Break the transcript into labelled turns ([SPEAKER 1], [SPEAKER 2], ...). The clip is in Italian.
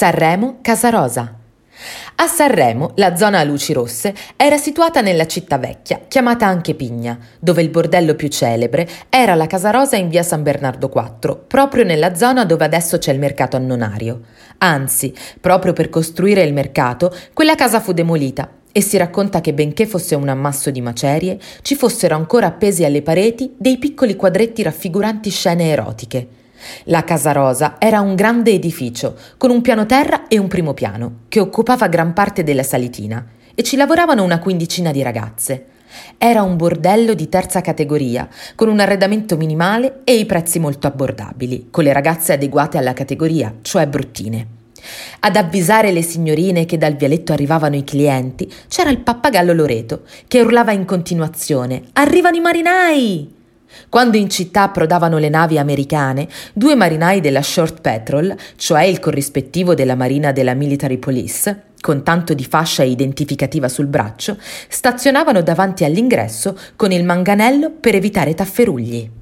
[SPEAKER 1] Sanremo, Casa Rosa. A Sanremo, la zona a luci rosse era situata nella città vecchia, chiamata anche Pigna, dove il bordello più celebre era la Casa Rosa in via San Bernardo IV, proprio nella zona dove adesso c'è il mercato annonario. Anzi, proprio per costruire il mercato, quella casa fu demolita e si racconta che benché fosse un ammasso di macerie, ci fossero ancora appesi alle pareti dei piccoli quadretti raffiguranti scene erotiche. La Casa Rosa era un grande edificio con un piano terra e un primo piano che occupava gran parte della salitina e ci lavoravano una quindicina di ragazze. Era un bordello di terza categoria, con un arredamento minimale e i prezzi molto abbordabili, con le ragazze adeguate alla categoria, cioè bruttine. Ad avvisare le signorine che dal vialetto arrivavano i clienti c'era il pappagallo Loreto, che urlava in continuazione: Arrivano i marinai! Quando in città approdavano le navi americane, due marinai della Short Patrol, cioè il corrispettivo della marina della Military Police, con tanto di fascia identificativa sul braccio, stazionavano davanti all'ingresso con il manganello per evitare tafferugli.